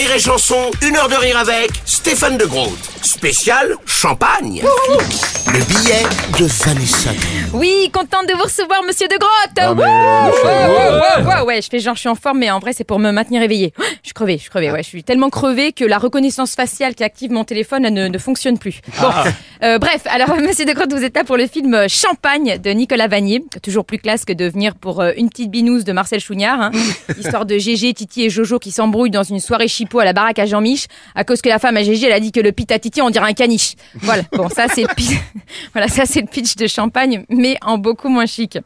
Rire et Chanson, une heure de rire avec Stéphane de Groot. Spécial champagne. Le billet de Vanessa. Oui, contente de vous recevoir, monsieur de Grotte. Ah, euh, wouh, Ouais, je fais genre, je suis en forme, mais en vrai, c'est pour me maintenir éveillée. Je suis crevée, je suis crevée, ouais. Je suis tellement crevée que la reconnaissance faciale qui active mon téléphone elle ne, ne fonctionne plus. Bon, Ah. euh, bref, alors, monsieur de Grotte, vous êtes là pour le film Champagne de Nicolas Vanier. Toujours plus classe que de venir pour euh, une petite binouse de Marcel Chougnard. hein. Histoire de Gégé, Titi et Jojo qui s'embrouillent dans une soirée à la baraque à Jean-Mich à cause que la femme à Gégé, elle a dit que le pit à Titi, on dirait un caniche. Voilà, bon, ça, c'est le pitch. voilà, c'est le pitch de Champagne, mais en beaucoup moins chic.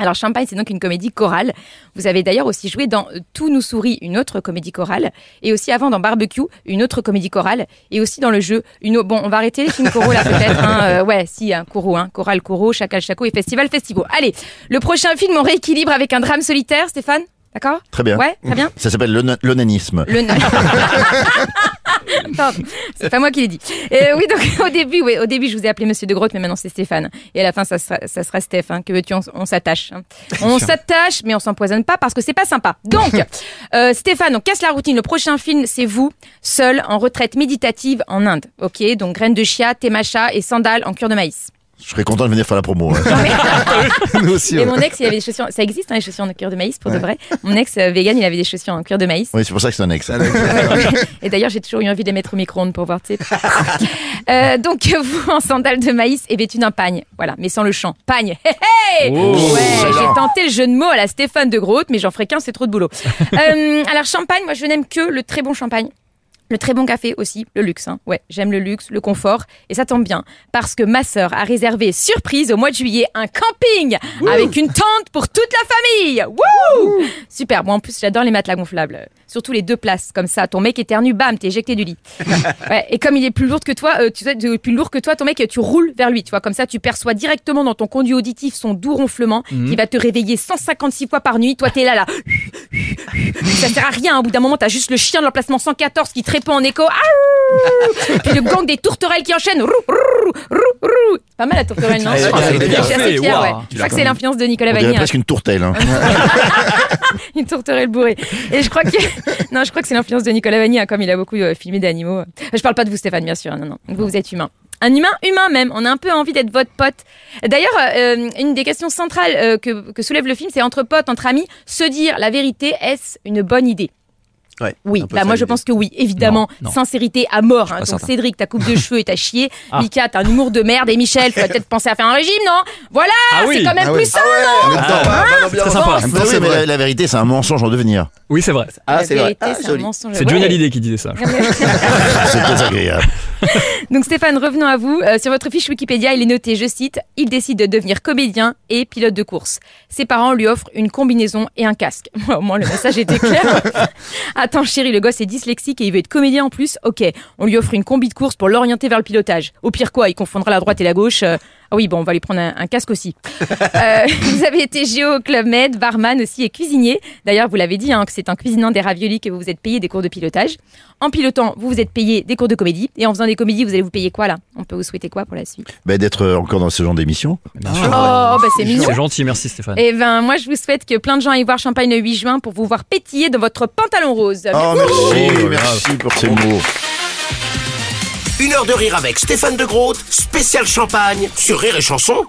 Alors Champagne, c'est donc une comédie chorale. Vous avez d'ailleurs aussi joué dans Tout nous sourit, une autre comédie chorale, et aussi avant dans Barbecue, une autre comédie chorale, et aussi dans le jeu, une bon, on va arrêter les films choraux là peut-être. Hein, euh, ouais, si, un choraux, hein, chorale, choraux, chacal, chaco et festival, festival. Allez, le prochain film, on rééquilibre avec un drame solitaire, Stéphane? D'accord? Très bien. Ouais, très bien. Ça s'appelle l'ona- l'onanisme. Le Pardon, c'est pas moi qui l'ai dit. Euh, oui, donc au début, oui, au début, je vous ai appelé Monsieur de Grotte, mais maintenant c'est Stéphane. Et à la fin, ça sera, ça sera Steph. Hein. Que veux-tu? On, on s'attache. hein. On s'attache, mais on s'empoisonne pas parce que c'est pas sympa. Donc, euh, Stéphane, on casse la routine. Le prochain film, c'est vous, seul, en retraite méditative en Inde. Ok, donc graines de chia, thé matcha et sandales en cure de maïs. Je serais content de venir faire la promo. hein. Nous aussi. Et ouais. mon ex, il avait des chaussures. Ça existe, hein, les chaussures en cuir de maïs pour de vrai. Mon ex euh, vegan, il avait des chaussures en cuir de maïs. Oui, c'est pour ça que c'est un ex. Et d'ailleurs, j'ai toujours eu envie de les mettre au micro-ondes pour voir, tu sais. Euh, donc, vous, en sandales de maïs et vêtu d'un pagne. Voilà, mais sans le chant. Pagne. Hé, hé Oh. Ouais, j'ai tenté le jeu de mots à la Stéphane de Groot, mais j'en ferai qu'un, c'est trop de boulot. Euh, alors, champagne, moi, je n'aime que le très bon champagne. Le très bon café aussi, le luxe. Hein. Ouais, j'aime le luxe, le confort. Et ça tombe bien, parce que ma sœur a réservé, surprise, au mois de juillet, un camping avec une tente pour toute la famille. Wouh Super. Moi, en plus, j'adore les matelas gonflables. Surtout les deux places, comme ça. Ton mec éternue, bam, t'es éjecté du lit. Ouais, et comme il est plus lourd que toi, euh, tu sais, plus lourd que toi, ton mec, tu roules vers lui, tu vois. Comme ça, tu perçois directement dans ton conduit auditif son doux ronflement qui va te réveiller 156 fois par nuit. Toi, t'es là, là. Ça sert à rien. Au bout d'un moment, t'as juste le chien de l'emplacement 114 qui te répond en écho. Puis le gang des tourterelles qui enchaînent. Pas mal la tourterelle, non Je crois que c'est l'influence de Nicolas Vanier. presque une tourtelle. Une tourterelle bourrée. Et je crois que non, je crois que c'est l'influence de Nicolas Vanier, comme il a beaucoup filmé d'animaux. Je parle pas de vous, Stéphane, bien sûr. Non, non. Vous, vous êtes humain. Un humain humain même. On a un peu envie d'être votre pote. D'ailleurs, euh, une des questions centrales euh, que, que soulève le film, c'est entre potes, entre amis, se dire la vérité, est-ce une bonne idée? Ouais, Oui, bah moi je pense que oui, évidemment. Non, non. Sincérité à mort. Hein. Donc. Cédric, ta coupe de cheveux et t'as chié. Ah. Mika, t'as un humour de merde. Et Michel, tu vas peut-être penser à faire un régime, non? Voilà, Ah oui. c'est quand même Ah plus ouais. ça. En même temps, Ah, très sympa. en même temps, c'est- la, la vérité, c'est un mensonge en devenir. Oui, c'est vrai. Ah, c'est vrai. Ah, c'est un joli. mensonge. C'est Ouais. Johnny Hallyday qui disait ça. C'est désagréable. Donc Stéphane, revenons à vous. Euh, sur votre fiche Wikipédia, il est noté, je cite, il décide de devenir comédien et pilote de course. Ses parents lui offrent une combinaison et un casque. Au moins le message était clair. Attends chérie, le gosse est dyslexique et il veut être comédien en plus. Ok, on lui offre une combi de course pour l'orienter vers le pilotage. Au pire quoi, il confondra la droite et la gauche. Euh, ah oui, bon, on va lui prendre un, un casque aussi. Euh, vous avez été géo au Club Med, barman aussi et cuisinier. D'ailleurs, vous l'avez dit, hein, que c'est en cuisinant des raviolis que vous vous êtes payé des cours de pilotage. En pilotant, vous vous êtes payé des cours de comédie. Et en faisant des comédies, vous allez vous payer quoi là? On peut vous souhaiter quoi pour la suite? Bah, D'être encore dans ce genre d'émission. Bien Oh, bah c'est mignon. C'est gentil, merci Stéphane. Et ben moi, je vous souhaite que plein de gens aillent voir Champagne le 8 juin pour vous voir pétiller de votre pantalon rose. Oh, merci, Oh, merci pour ces mots. Une heure de rire avec Stéphane de Groot, spécial champagne sur Rire et Chanson.